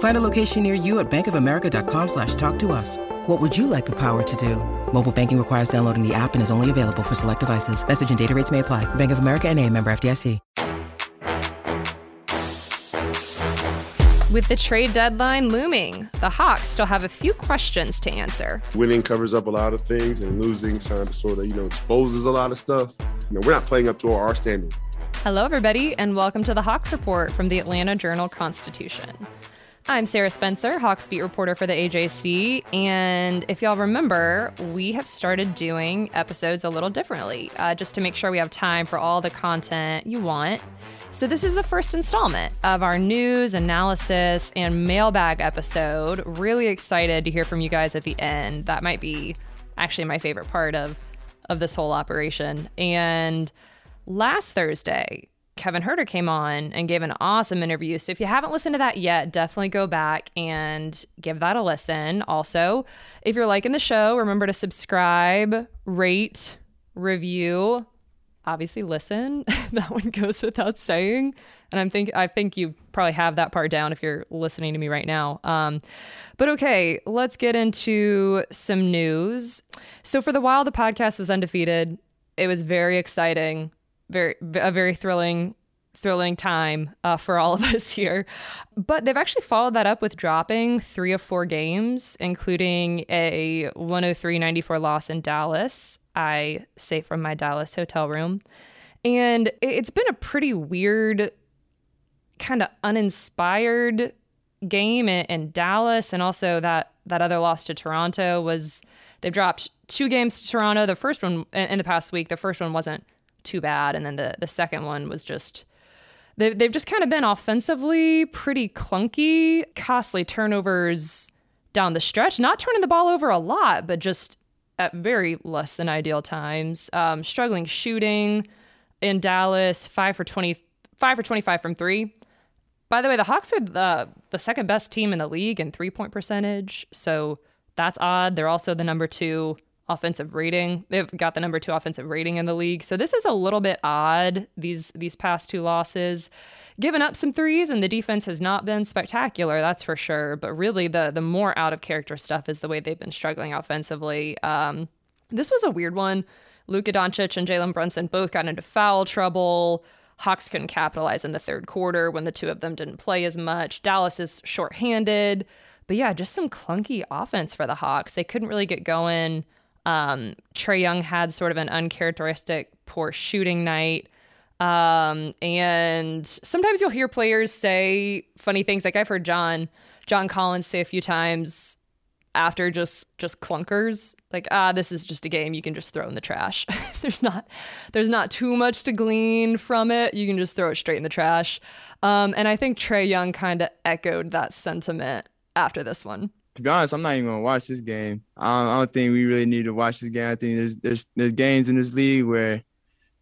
Find a location near you at bankofamerica.com slash talk to us. What would you like the power to do? Mobile banking requires downloading the app and is only available for select devices. Message and data rates may apply. Bank of America and a member FDIC. With the trade deadline looming, the Hawks still have a few questions to answer. Winning covers up a lot of things, and losing kind of sort of, you know, exposes a lot of stuff. You know, we're not playing up to our standard. Hello, everybody, and welcome to the Hawks Report from the Atlanta Journal Constitution. I'm Sarah Spencer, Hawks beat reporter for the AJC. And if y'all remember, we have started doing episodes a little differently uh, just to make sure we have time for all the content you want. So, this is the first installment of our news, analysis, and mailbag episode. Really excited to hear from you guys at the end. That might be actually my favorite part of, of this whole operation. And last Thursday, Kevin Huerter came on and gave an awesome interview. So if you haven't listened to that yet, definitely go back and give that a listen. Also, if you're liking the show, remember to subscribe, rate, review, obviously listen. that one goes without saying. And I'm think I think you probably have that part down if you're listening to me right now. Um, but okay, let's get into some news. So for the while the podcast was undefeated, it was very exciting very a very thrilling thrilling time uh, for all of us here. But they've actually followed that up with dropping three of four games, including a 103-94 loss in Dallas. I say from my Dallas hotel room. And it's been a pretty weird, kind of uninspired game in, in Dallas. And also that, that other loss to Toronto was they've dropped two games to Toronto. The first one in the past week, the first one wasn't too bad. And then the, the second one was just they, they've just kind of been offensively pretty clunky, costly turnovers down the stretch, not turning the ball over a lot, but just at very less than ideal times. Um, struggling shooting in Dallas, five for 20, five for 25 from three. By the way, the Hawks are the, the second best team in the league in three point percentage. So that's odd. They're also the number two offensive rating. They've got the number two offensive rating in the league. So this is a little bit odd, these these past two losses. Given up some threes and the defense has not been spectacular, that's for sure. But really the the more out of character stuff is the way they've been struggling offensively. Um, this was a weird one. Luka Doncic and Jalen Brunson both got into foul trouble. Hawks couldn't capitalize in the third quarter when the two of them didn't play as much. Dallas is shorthanded. But yeah, just some clunky offense for the Hawks. They couldn't really get going um, Trae Young had sort of an uncharacteristic poor shooting night. Um, and sometimes you'll hear players say funny things. Like I've heard John John Collins say a few times after just just clunkers like ah this is just a game you can just throw in the trash there's not there's not too much to glean from it you can just throw it straight in the trash um, and i think Trae young kind of echoed that sentiment after this one to be honest, I'm not even gonna watch this game. I don't, I don't, think we really need to watch this game. I think there's there's there's games in this league where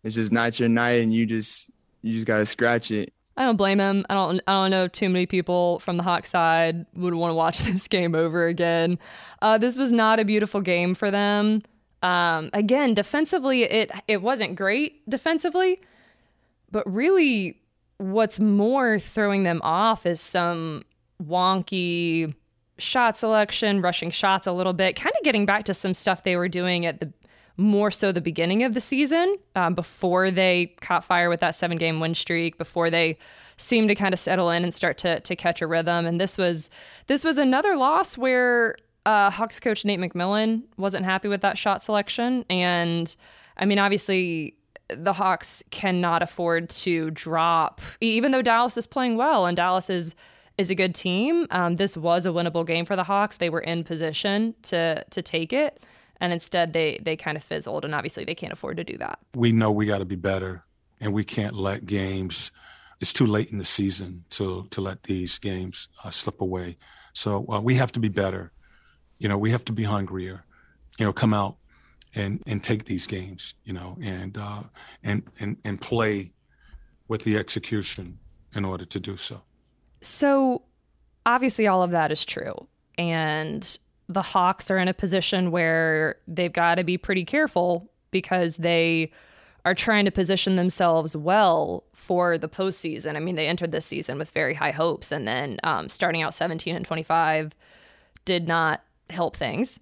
it's just not your night, and you just you just gotta scratch it. I don't blame him. I don't. I don't know too many people from the Hawk side would want to watch this game over again. Uh, this was not a beautiful game for them. Um, again, defensively, it it wasn't great defensively, but really, what's more throwing them off is some wonky shot selection, rushing shots a little bit, kind of getting back to some stuff they were doing at the more so the beginning of the season um, before they caught fire with that seven game win streak, before they seemed to kind of settle in and start to to catch a rhythm. And this was this was another loss where uh, Hawks coach Nate McMillan wasn't happy with that shot selection. And I mean, obviously, the Hawks cannot afford to drop, even though Dallas is playing well and Dallas is is a good team. Um, this was a winnable game for the Hawks. They were in position to to take it, and instead they they kind of fizzled. And obviously they can't afford to do that. We know we got to be better, and we can't let games. It's too late in the season to to let these games uh, slip away. So uh, we have to be better. You know, we have to be hungrier. You know, come out and and take these games. You know, and uh, and and and play with the execution in order to do so. So obviously, all of that is true. And the Hawks are in a position where they've got to be pretty careful because they are trying to position themselves well for the postseason. I mean, they entered this season with very high hopes, and then um, starting out 17 and 25 did not help things.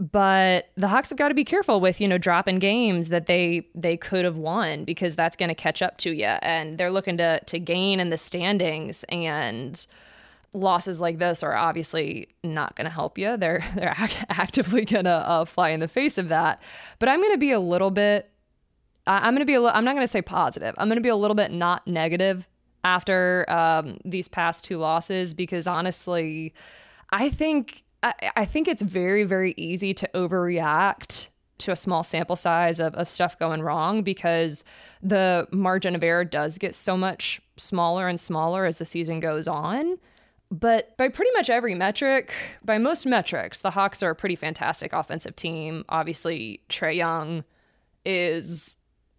But the Hawks have got to be careful with you know dropping games that they they could have won because that's going to catch up to you, and they're looking to to gain in the standings and losses like this are obviously not going to help you. They're they're act- actively going to uh, fly in the face of that. But I'm going to be a little bit. I'm going to be. A li- I'm not going to say positive. I'm going to be a little bit not negative after um, these past two losses because honestly, I think I, think it's very very easy to overreact to a small sample size of, of stuff going wrong because the margin of error does get so much smaller and smaller as the season goes on. But by pretty much every metric, by most metrics, the Hawks are a pretty fantastic offensive team. Obviously, Trae Young is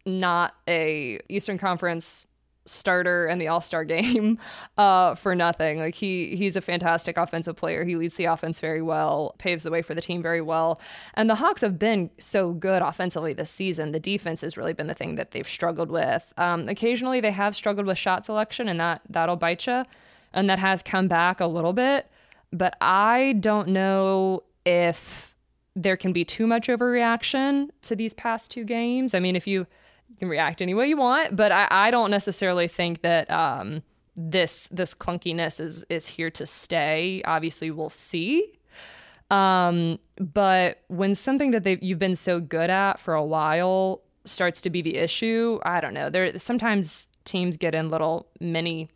not a Eastern Conference starter in the All Star game uh, for nothing. Like he he's a fantastic offensive player. He leads the offense very well, paves the way for the team very well. And the Hawks have been so good offensively this season. The defense has really been the thing that they've struggled with. Um, occasionally, they have struggled with shot selection, and that that'll bite you and that has come back a little bit. But I don't know if there can be too much overreaction to these past two games. I mean, if you, you can react any way you want, but I, I don't necessarily think that um, this this clunkiness is is here to stay. Obviously, we'll see. Um, but when something that they you've been so good at for a while starts to be the issue, I don't know. There sometimes teams get in little mini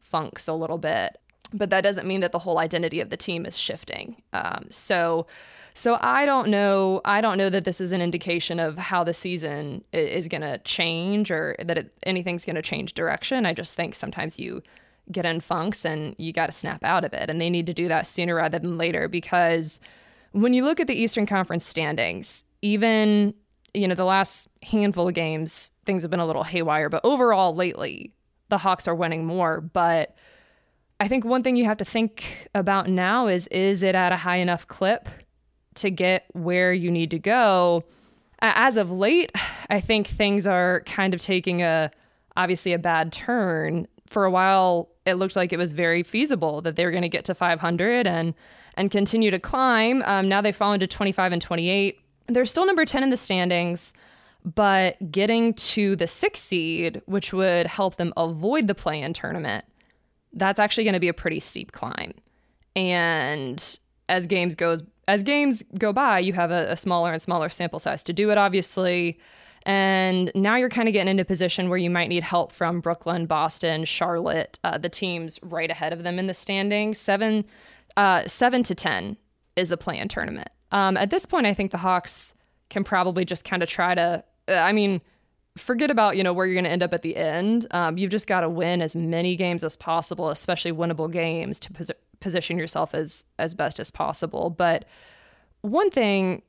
funks a little bit, but that doesn't mean that the whole identity of the team is shifting. Um, so, so I don't know. I don't know that this is an indication of how the season is, going to change or that it, anything's going to change direction. I just think sometimes you get in funks and you got to snap out of it, and they need to do that sooner rather than later because when you look at the Eastern Conference standings, even you know the last handful of games, things have been a little haywire, but overall lately the Hawks are winning more. But I think one thing you have to think about now is is it at a high enough clip to get where you need to go? As of late, I think things are kind of taking a obviously a bad turn. For a while, it looked like it was very feasible that they were going to get to 500 and and continue to climb. Um, now they've fallen to 25 and 28. They're still number 10 in the standings. But getting to the sixth seed, which would help them avoid the play in tournament, that's actually going to be a pretty steep climb. And as games goes as games go by, you have a, a smaller and smaller sample size to do it, obviously. And now you're kind of getting into a position where you might need help from Brooklyn, Boston, Charlotte, uh, the teams right ahead of them in the standings. Seven, uh, seven to ten is the play-in tournament. Um, at this point, I think the Hawks can probably just kind of try to I mean, forget about you know where you're going to end up at the end. Um, you've just got to win as many games as possible, especially winnable games, to position yourself as as best as possible. But one thing,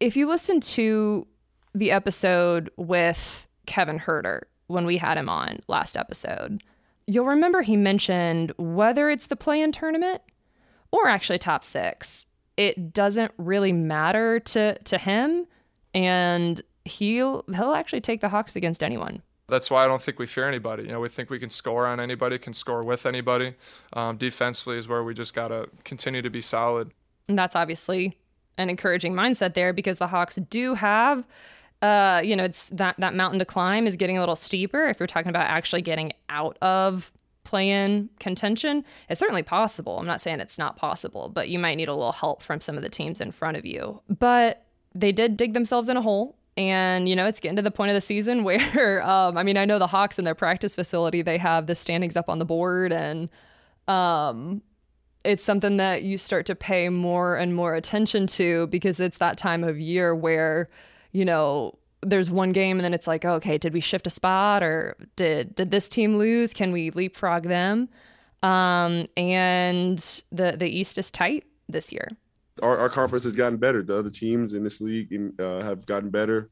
if you listen to the episode with Kevin Huerter when we had him on last episode, you'll remember he mentioned whether it's the play-in tournament or actually top six, it doesn't really matter to to him. And he'll he'll actually take the Hawks against anyone. That's why I don't think we fear anybody. You know, we think we can score on anybody, can score with anybody. Um, defensively is where we just gotta continue to be solid. And that's obviously an encouraging mindset there because the Hawks do have. Uh, you know, it's that that mountain to climb is getting a little steeper. If you're talking about actually getting out of play-in contention, it's certainly possible. I'm not saying it's not possible, but you might need a little help from some of the teams in front of you. But they did dig themselves in a hole And, you know, it's getting to the point of the season where, um, I mean, I know the Hawks in their practice facility, they have the standings up on the board and um, it's something that you start to pay more and more attention to because it's that time of year where, you know, there's one game and then it's like, okay, did we shift a spot or did did this team lose? Can we leapfrog them? Um, and the the East is tight this year. Our, our conference has gotten better. The other teams in this league uh, have gotten better.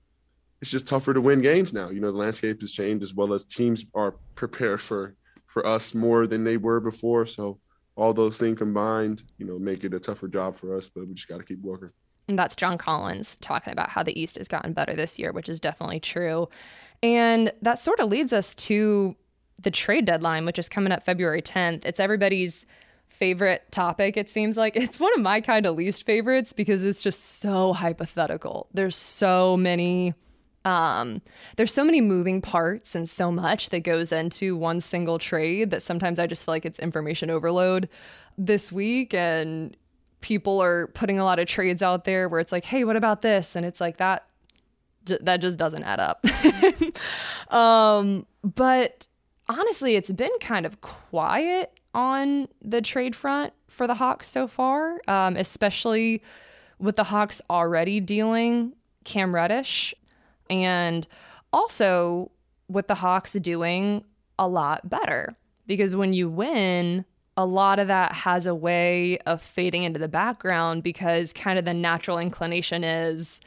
It's just tougher to win games now. You know, the landscape has changed as well as teams are prepared for for us more than they were before. So all those things combined, you know, make it a tougher job for us. But we just got to keep working. And that's John Collins talking about how the East has gotten better this year, which is definitely true. And that sort of leads us to the trade deadline, which is coming up February 10th. It's everybody's favorite topic, it seems like. It's one of my kind of least favorites because it's just so hypothetical. There's so many. Um, there's so many moving parts and so much that goes into one single trade that sometimes I just feel like it's information overload this week. And people are putting a lot of trades out there where it's like, hey, what about this? And it's like that that just doesn't add up. um, but honestly, it's been kind of quiet on the trade front for the Hawks so far, um, especially with the Hawks already dealing Cam Reddish and also with the Hawks doing a lot better. Because when you win, a lot of that has a way of fading into the background because kind of the natural inclination is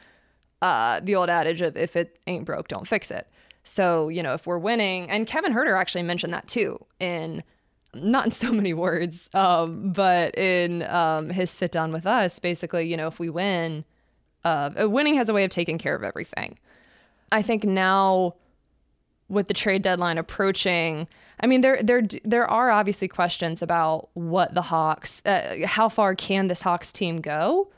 uh, the old adage of if it ain't broke, don't fix it. So, you know, if we're winning, and Kevin Huerter actually mentioned that too in not in so many words, um, but in um, his sit down with us, basically, you know, if we win, uh, winning has a way of taking care of everything. I think now with the trade deadline approaching, I mean, there there there are obviously questions about what the Hawks, uh, how far can this Hawks team go,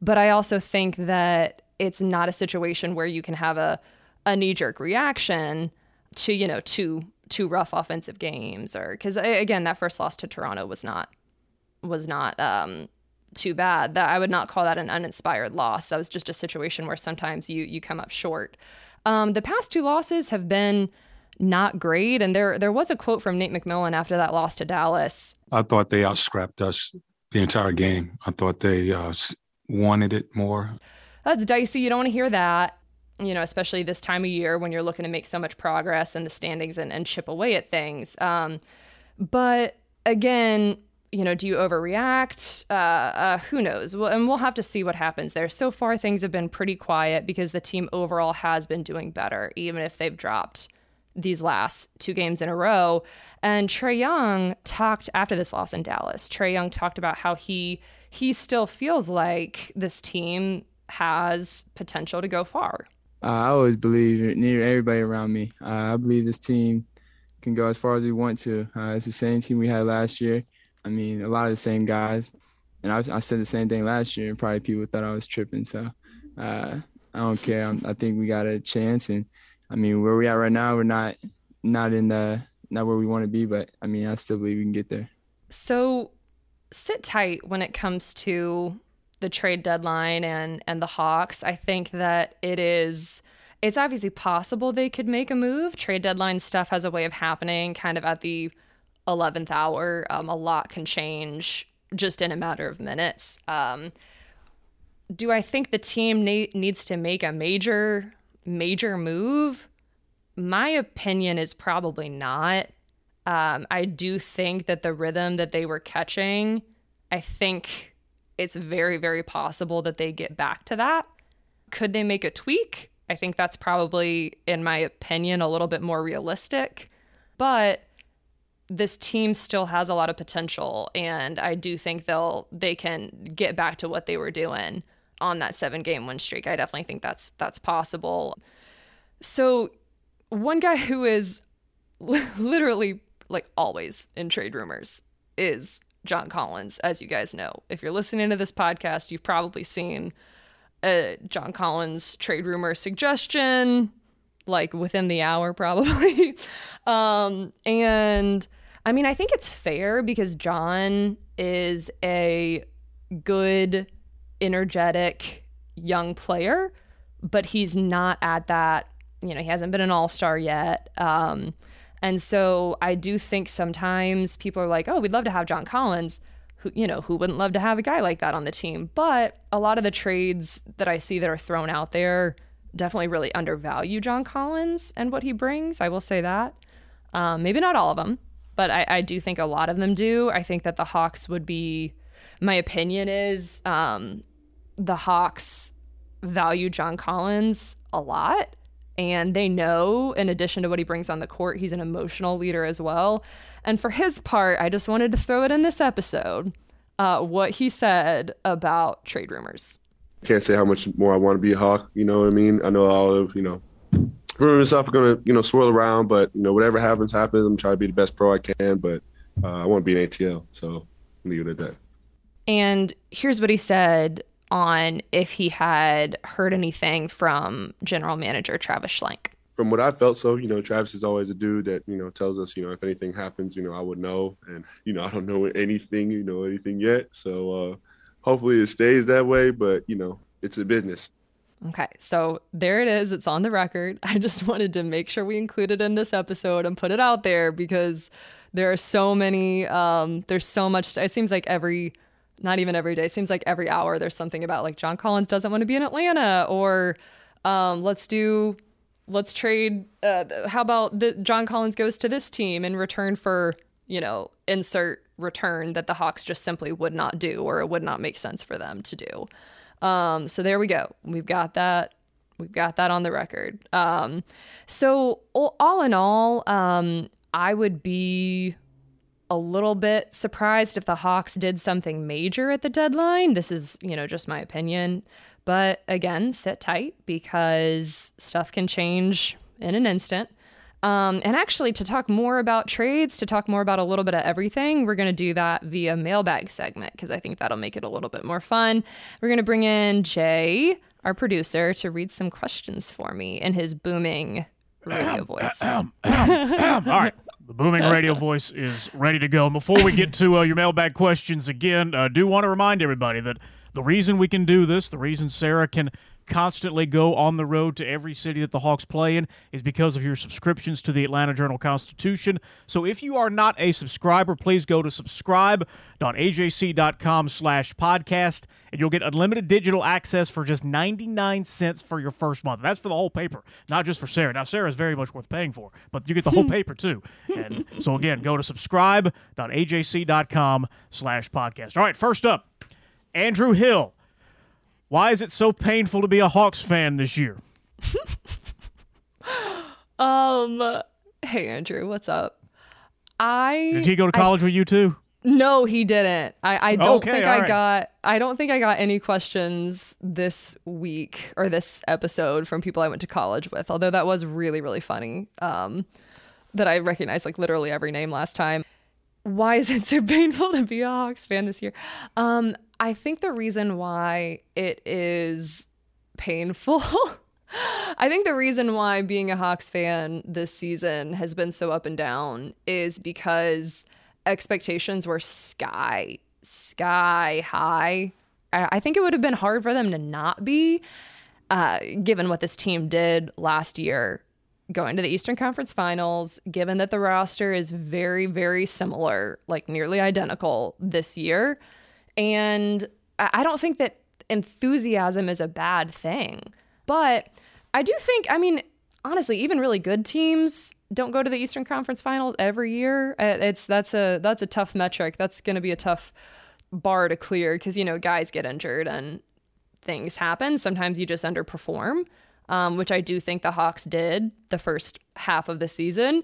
but I also think that it's not a situation where you can have a a knee jerk reaction to you know two two rough offensive games or because again that first loss to Toronto was not was not um, too bad. That I would not call that an uninspired loss. That was just a situation where sometimes you you come up short. Um, the past two losses have been not great. And there there was a quote from Nate McMillan after that loss to Dallas. I thought they outscrapped us the entire game. I thought they uh, wanted it more. That's dicey. You don't want to hear that. You know, especially this time of year when you're looking to make so much progress in the standings and, and chip away at things. Um, but again, you know, do you overreact? Uh, uh, who knows? Well, and we'll have to see what happens there. So far, things have been pretty quiet because the team overall has been doing better, even if they've dropped these last two games in a row. And Trae Young talked after this loss in Dallas. Trae Young talked about how he he still feels like this team has potential to go far. Uh, I always believe near everybody around me. Uh, I believe this team can go as far as we want to. Uh, it's the same team we had last year. I mean, a lot of the same guys. And I, I said the same thing last year, and probably people thought I was tripping. So uh, I don't care. I'm, I think we got a chance, and I mean, where we at right now, we're not not in the not where we want to be, but I mean, I still believe we can get there. So sit tight when it comes to the trade deadline and and the Hawks. I think that it is it's obviously possible they could make a move. Trade deadline stuff has a way of happening kind of at the 11th hour. Um, a lot can change just in a matter of minutes. Um, do I think the team na- needs to make a major major move? My opinion is probably not. Um, I do think that the rhythm that they were catching, I think it's very, very possible that they get back to that. Could they make a tweak? I think that's probably, in my opinion, a little bit more realistic. But this team still has a lot of potential, and I do think they'll they can get back to what they were doing on that seven game win streak. I definitely think that's that's possible. So one guy who is literally like always in trade rumors is John Collins, as you guys know. If you're listening to this podcast, you've probably seen a John Collins trade rumor suggestion like within the hour probably. um and I mean, I think it's fair because John is a good energetic young player, but he's not at that. You know, he hasn't been an all star yet. Um, and so I do think sometimes people are like, oh, we'd love to have John Collins. Who, you know, who wouldn't love to have a guy like that on the team? But a lot of the trades that I see that are thrown out there definitely really undervalue John Collins and what he brings. I will say that. Um, maybe not all of them, but I, I, do think a lot of them do. I think that the Hawks would be, my opinion is, um, the Hawks value John Collins a lot. And they know, in addition to what he brings on the court, he's an emotional leader as well. And for his part, I just wanted to throw it in this episode uh, what he said about trade rumors. Can't say how much more I want to be a Hawk. You know what I mean? I know all of, you know, rumors stuff are going to, you know, swirl around, but, you know, whatever happens, happens. I'm trying to be the best pro I can, but uh, I want to be an ATL. So leave it at that. And here's what he said on if he had heard anything from general manager Travis Schlenk. From what I felt, so you know, Travis is always a dude that you know tells us, you know, if anything happens, you know, I would know, and you know, I don't know anything, you know, anything yet. So uh, hopefully it stays that way, but you know, it's a business. Okay, so there it is. It's on the record. I just wanted to make sure we include it in this episode and put it out there because there are so many. Um, there's so much. It seems like every not even every day. Seems like every hour there's something about like John Collins doesn't want to be in Atlanta or um, let's do let's trade uh, how about the John Collins goes to this team in return for, you know, insert return that the Hawks just simply would not do or it would not make sense for them to do. Um, so there we go. We've got that we've got that on the record. Um, so all in all, um, I would be a little bit surprised if the Hawks did something major at the deadline. This is, you know, just my opinion. But again, sit tight because stuff can change in an instant. Um, and actually, to talk more about trades, to talk more about a little bit of everything, we're going to do that via mailbag segment because I think that'll make it a little bit more fun. We're going to bring in Jay, our producer, to read some questions for me in his booming radio voice. All right. The booming radio voice is ready to go. And before we get to uh, your mailbag questions again, I uh, do want to remind everybody that the reason we can do this, the reason Sarah can constantly go on the road to every city that the Hawks play in is because of your subscriptions to the Atlanta Journal Constitution. So if you are not a subscriber, please go to subscribe.ajc.com slash podcast and you'll get unlimited digital access for just 99 cents for your first month. That's for the whole paper, not just for Sarah. Now, Sarah is very much worth paying for, but you get the whole paper too. And so again, go to subscribe.ajc.com slash podcast. All right, first up, Andrew Hill why is it so painful to be a Hawks fan this year? um, hey Andrew, what's up? I did he go to college I, with you too? No, he didn't. I, I don't okay, think I right. got I don't think I got any questions this week or this episode from people I went to college with. Although that was really really funny. Um, that I recognized like literally every name last time. Why is it so painful to be a Hawks fan this year? Um, I think the reason why it is painful. I think the reason why being a Hawks fan this season has been so up and down is because expectations were sky, sky high. I, think it would have been hard for them to not be, uh, given what this team did last year going to the Eastern Conference Finals, given that the roster is very, very similar, like nearly identical this year. And I don't think that enthusiasm is a bad thing. But I do think, I mean, honestly, even really good teams don't go to the Eastern Conference Finals every year. Uh, it's that's a that's a tough metric. That's going to be a tough bar to clear because you know guys get injured and things happen. Sometimes you just underperform, um, which I do think the Hawks did the first half of the season.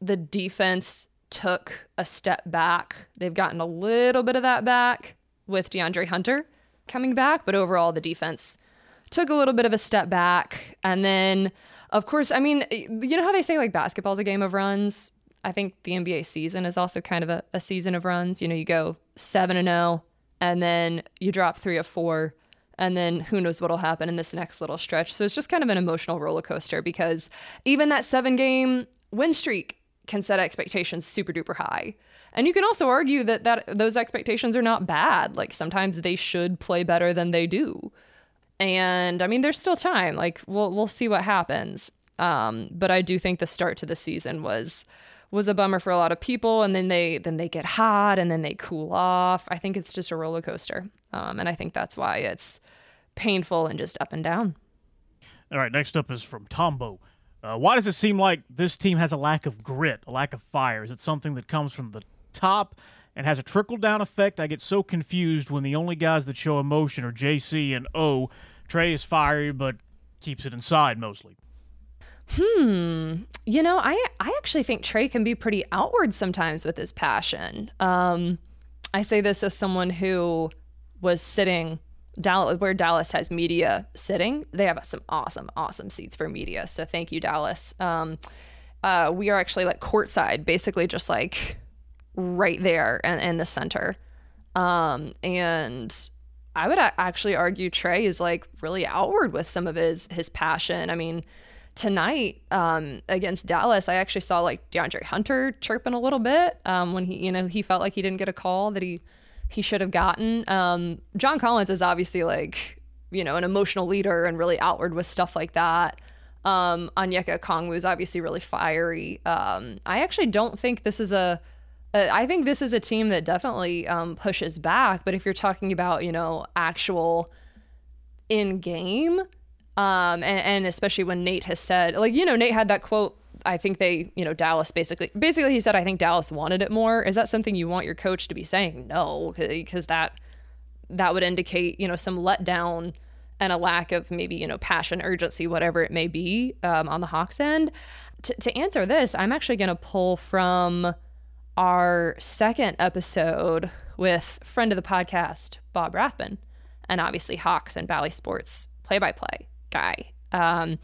The defense took a step back. They've gotten a little bit of that back with DeAndre Hunter coming back, but overall the defense took a little bit of a step back. And then, of course, I mean, you know how they say like basketball's a game of runs? I think the NBA season is also kind of a, a season of runs. You know, you go 7 and 0, and then you drop three of four, and then who knows what'll happen in this next little stretch. So it's just kind of an emotional roller coaster because even that seven game win streak can set expectations super duper high. And you can also argue that, that those expectations are not bad. Like sometimes they should play better than they do. and I mean, there's still time. Like we'll we'll see what happens. Um, but I do think the start to the season was was a bummer for a lot of people, and then they then they get hot and then they cool off. I think it's just a roller coaster, um, and I think that's why it's painful and just up and down. All right, next up is from Tombo. Uh, why does it seem like this team has a lack of grit, a lack of fire? Is it something that comes from the top and has a trickle down effect? I get so confused when the only guys that show emotion are JC and O. Trae is fiery, but keeps it inside mostly. Hmm. You know, I I actually think Trae can be pretty outward sometimes with his passion. Um, I say this as someone who was sitting Dallas, where Dallas has media sitting. They have some awesome, awesome seats for media. So thank you, Dallas. Um, uh, we are actually like courtside, basically just like right there in, in the center. Um, and I would actually argue Trae is like really outward with some of his his passion. I mean, tonight um, against Dallas, I actually saw like DeAndre Hunter chirping a little bit um, when he, you know, he felt like he didn't get a call that he he should have gotten. Um, John Collins is obviously like you know an emotional leader and really outward with stuff like that. Um, Onyeka Okongwu is obviously really fiery. Um, I actually don't think this is a I think this is a team that definitely um, pushes back. But if you're talking about, you know, actual in game, um, and, and, especially when Nate has said, like, you know, Nate had that quote. I think they, you know, Dallas basically, basically he said, I think Dallas wanted it more. Is that something you want your coach to be saying? No, because that that would indicate, you know, some letdown and a lack of maybe, you know, passion, urgency, whatever it may be um, on the Hawks end. T- to answer this, I'm actually going to pull from our second episode with friend of the podcast, Bob Rathbun, and obviously Hawks and Bally Sports play by play guy. Um,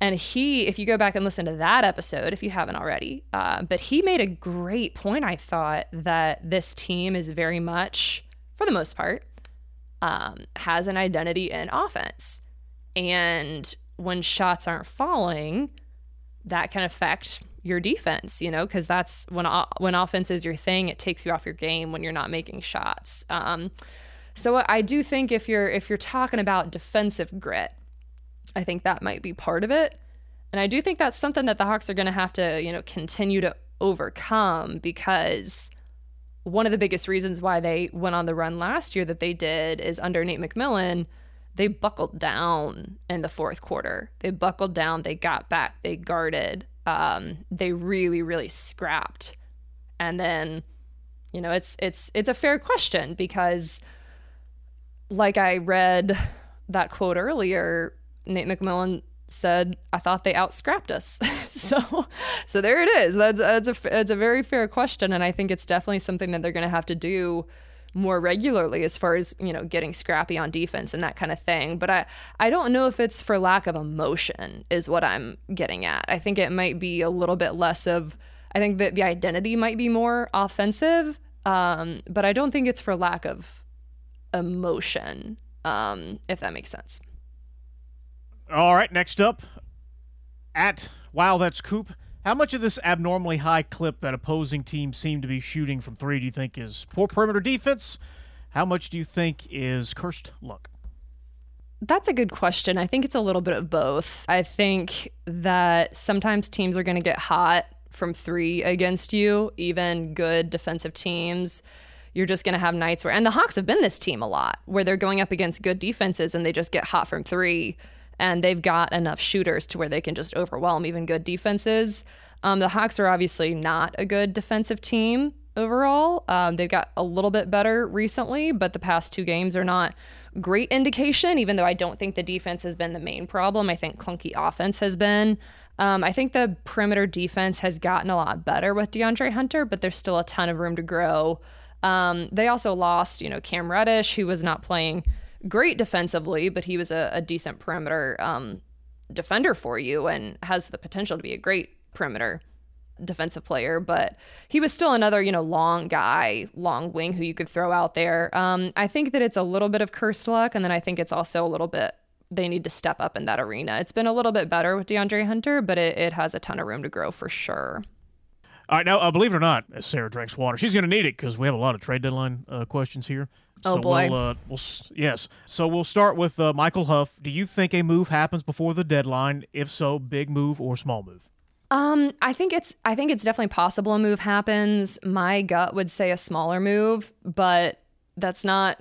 and he, if you go back and listen to that episode, if you haven't already, uh, but he made a great point, I thought, that this team is very much, for the most part, um, has an identity in offense. And when shots aren't falling, that can affect your defense, you know, because that's when when offense is your thing, it takes you off your game when you're not making shots. Um, so I do think if you're if you're talking about defensive grit, I think that might be part of it, and I do think that's something that the Hawks are going to have to you know continue to overcome because one of the biggest reasons why they went on the run last year that they did is under Nate McMillan they buckled down in the fourth quarter. They buckled down, they got back, they guarded, um, they really, really scrapped. And then, you know, it's it's it's a fair question because, like I read that quote earlier, Nate McMillan said, "I thought they outscrapped us." so, so there it is. That's that's a that's a very fair question, and I think it's definitely something that they're going to have to do more regularly as far as you know getting scrappy on defense and that kind of thing but i i don't know if it's for lack of emotion is what i'm getting at i think it might be a little bit less of i think that the identity might be more offensive um, but i don't think it's for lack of emotion um, if that makes sense all right next up at wow that's coop how much of this abnormally high clip that opposing teams seem to be shooting from three do you think is poor perimeter defense? How much do you think is cursed luck? That's a good question. I think it's a little bit of both. I think that sometimes teams are going to get hot from three against you, even good defensive teams. You're just going to have nights where, and the Hawks have been this team a lot, where they're going up against good defenses and they just get hot from three and they've got enough shooters to where they can just overwhelm even good defenses. Um, the Hawks are obviously not a good defensive team overall. Um, they've got a little bit better recently, but the past two games are not great indication, even though I don't think the defense has been the main problem. I think clunky offense has been. Um, I think the perimeter defense has gotten a lot better with DeAndre Hunter, but there's still a ton of room to grow. Um, they also lost, you know, Cam Reddish, who was not playing great defensively, but he was a, a decent perimeter um, defender for you and has the potential to be a great perimeter defensive player, but he was still another, you know, long guy, long wing who you could throw out there. Um, I think that it's a little bit of cursed luck, and then I think it's also a little bit they need to step up in that arena. It's been a little bit better with DeAndre Hunter, but it, it has a ton of room to grow for sure. All right, now uh, believe it or not, as Sarah drinks water, she's going to need it because we have a lot of trade deadline uh, questions here. Oh so boy. We'll, uh, we'll, yes. So we'll start with uh, Michael Huff. Do you think a move happens before the deadline? If so, big move or small move? Um, I think it's I think it's definitely possible a move happens. My gut would say a smaller move, but that's not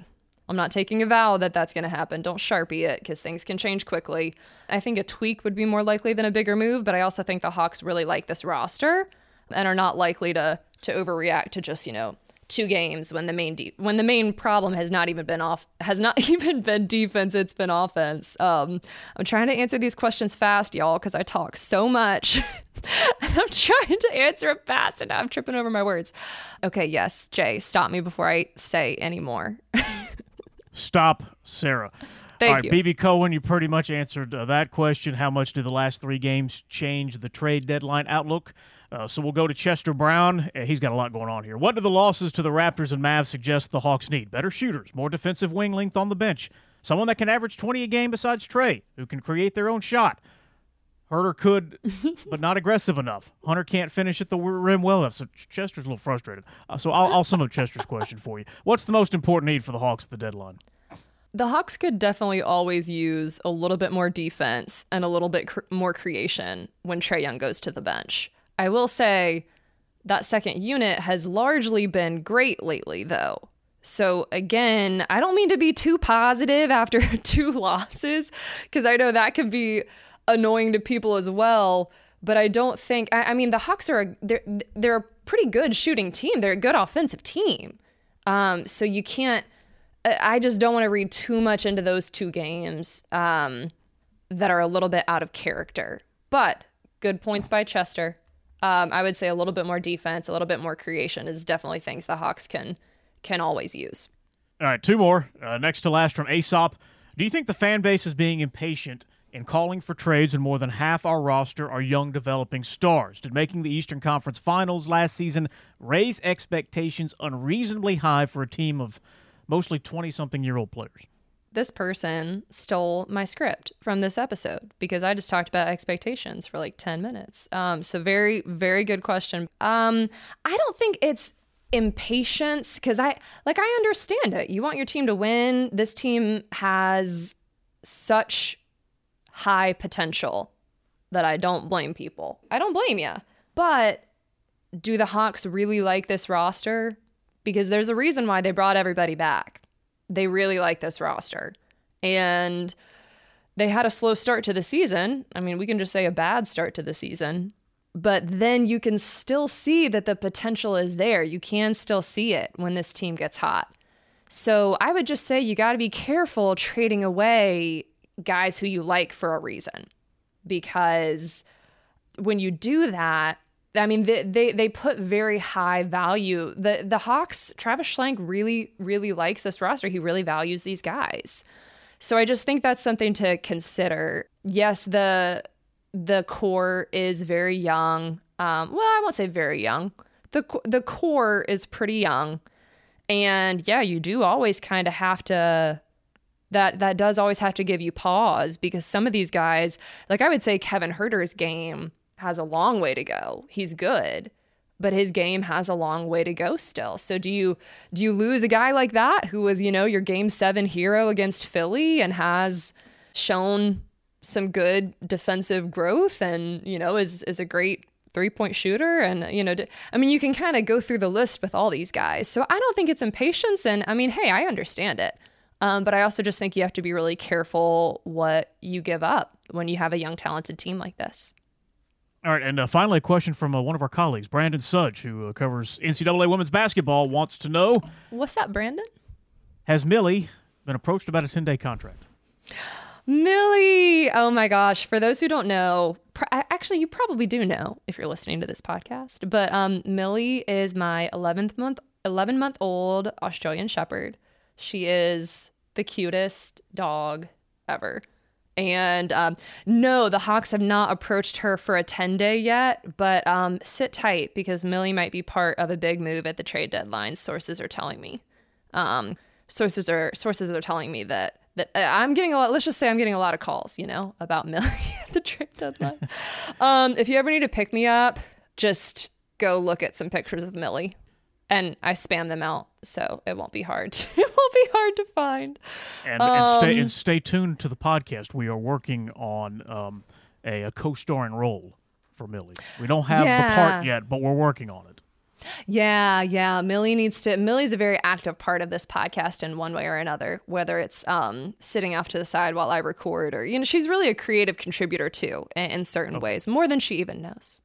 I'm not taking a vow that that's going to happen. Don't sharpie it because things can change quickly. I think a tweak would be more likely than a bigger move, but I also think the Hawks really like this roster and are not likely to to overreact to just you know two games when the main de- when the main problem has not even been off has not even been defense it's been offense um i'm trying to answer these questions fast y'all because i talk so much and i'm trying to answer it fast and now i'm tripping over my words okay yes jay stop me before i say any more Stop, Sarah. Thank All right, you. BB Cohen, you pretty much answered uh, that question. How much do the last three games change the trade deadline outlook? Uh, so we'll go to Chester Brown. Uh, he's got a lot going on here. What do the losses to the Raptors and Mavs suggest the Hawks need? Better shooters, more defensive wing length on the bench, someone that can average 20 a game besides Trae, who can create their own shot. Huerter could, but not aggressive enough. Hunter can't finish at the rim well enough. So Chester's a little frustrated. Uh, so I'll, I'll sum up Chester's question for you. What's the most important need for the Hawks at the deadline? The Hawks could definitely always use a little bit more defense and a little bit cr- more creation when Trae Young goes to the bench. I will say that second unit has largely been great lately, though. So, again, I don't mean to be too positive after two losses, because I know that can be annoying to people as well. But I don't think, I, I mean, the Hawks are, a, they're, they're a pretty good shooting team. They're a good offensive team. Um, so you can't, I just don't want to read too much into those two games um, that are a little bit out of character. But good points by Chester. Um, I would say a little bit more defense, a little bit more creation is definitely things the Hawks can can always use. All right, two more. Uh, next to last from Aesop. Do you think the fan base is being impatient in calling for trades when more than half our roster are young developing stars? Did making the Eastern Conference Finals last season raise expectations unreasonably high for a team of mostly 20 something year old players? This person stole my script from this episode because I just talked about expectations for like 10 minutes. Um, so very, very good question. Um, I don't think it's impatience because I like I understand it. You want your team to win. This team has such high potential that I don't blame people. I don't blame you. But do the Hawks really like this roster? Because there's a reason why they brought everybody back. They really like this roster. And they had a slow start to the season. I mean, we can just say a bad start to the season. But then you can still see that the potential is there. You can still see it when this team gets hot. So I would just say you got to be careful trading away guys who you like for a reason. Because when you do that, I mean, they, they, they put very high value. The the Hawks, Travis Schlenk really, really likes this roster. He really values these guys. So I just think that's something to consider. Yes, the the core is very young. Um, well, I won't say very young. The the core is pretty young, and yeah, you do always kind of have to. That that does always have to give you pause because some of these guys, like I would say, Kevin Huerter's game has a long way to go. He's good, but his game has a long way to go still. So do you do you lose a guy like that who was, you know, your game 7 hero against Philly and has shown some good defensive growth and, you know, is is a great three-point shooter and, you know, I mean, you can kind of go through the list with all these guys. So I don't think it's impatience and I mean, hey, I understand it. Um, but I also just think you have to be really careful what you give up when you have a young talented team like this. All right, and uh, finally, a question from uh, one of our colleagues, Brandon Sudge, who uh, covers NCAA women's basketball, wants to know What's up, Brandon? Has Millie been approached about a 10 day contract? Millie. Oh my gosh. For those who don't know, pr- actually, you probably do know if you're listening to this podcast, but um, Millie is my 11th month, 11 month old Australian Shepherd. She is the cutest dog ever. And um, no, the Hawks have not approached her for a 10 day yet, but um, sit tight because Millie might be part of a big move at the trade deadline. Sources are telling me. Um, sources are sources are telling me that that uh, I'm getting a lot. Let's just say I'm getting a lot of calls, you know, about Millie at the trade deadline. um, if you ever need to pick me up, just go look at some pictures of Millie. And I spam them out, so it won't be hard. To, it won't be hard to find. And, and stay Um, and stay tuned to the podcast. We are working on um, a, a co-starring role for Millie. We don't have the part yet, but we're working on it. Yeah, yeah. Millie needs to. Millie's a very active part of this podcast in one way or another. Whether it's um, sitting off to the side while I record, or you know, she's really a creative contributor too, in, in certain ways, more than she even knows.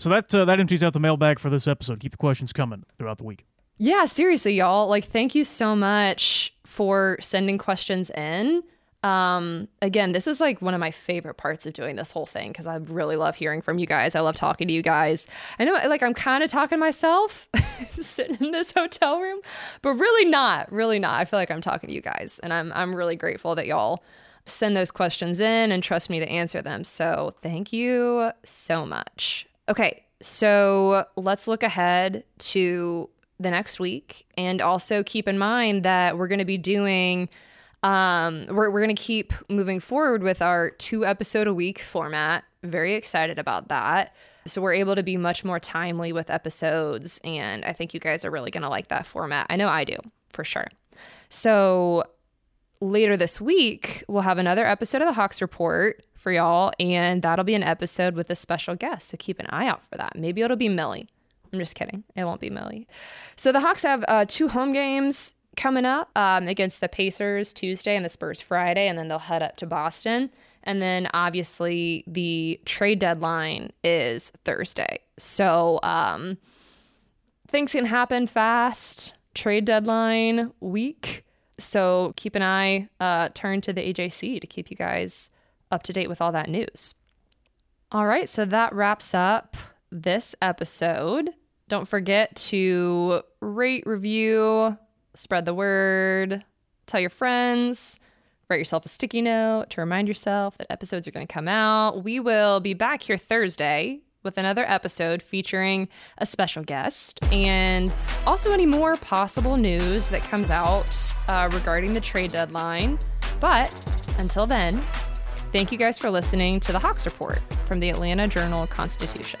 So that uh, that empties out the mailbag for this episode. Keep the questions coming throughout the week. Yeah, seriously, y'all. Like, thank you so much for sending questions in. Um, again, this is like one of my favorite parts of doing this whole thing because I really love hearing from you guys. I love talking to you guys. I know, like, I'm kind of talking to myself sitting in this hotel room, but really not, really not. I feel like I'm talking to you guys, and I'm I'm really grateful that y'all send those questions in and trust me to answer them. So thank you so much. Okay, so let's look ahead to the next week. And also keep in mind that we're going to be doing um we're, we're going to keep moving forward with our two episode a week format. Very excited about that. So we're able to be much more timely with episodes and i think you guys are really going to like that format. I know i do for sure. So later this week, we'll have another episode of the Hawks Report for y'all, and that'll be an episode with a special guest. So keep an eye out for that. Maybe it'll be Millie. I'm just kidding. It won't be Millie. So the Hawks have uh, two home games coming up um, against the Pacers Tuesday and the Spurs Friday, and then they'll head up to Boston. And then obviously the trade deadline is Thursday. So um, things can happen fast. Trade deadline week. So keep an eye uh, to the AJC to keep you guys up to date with all that news. All right, so that wraps up this episode. Don't forget to rate, review, spread the word, tell your friends, write yourself a sticky note to remind yourself that episodes are going to come out. We will be back here Thursday with another episode featuring a special guest and also any more possible news that comes out uh, regarding the trade deadline. But until then, thank you guys for listening to the Hawks Report from the Atlanta Journal Constitution.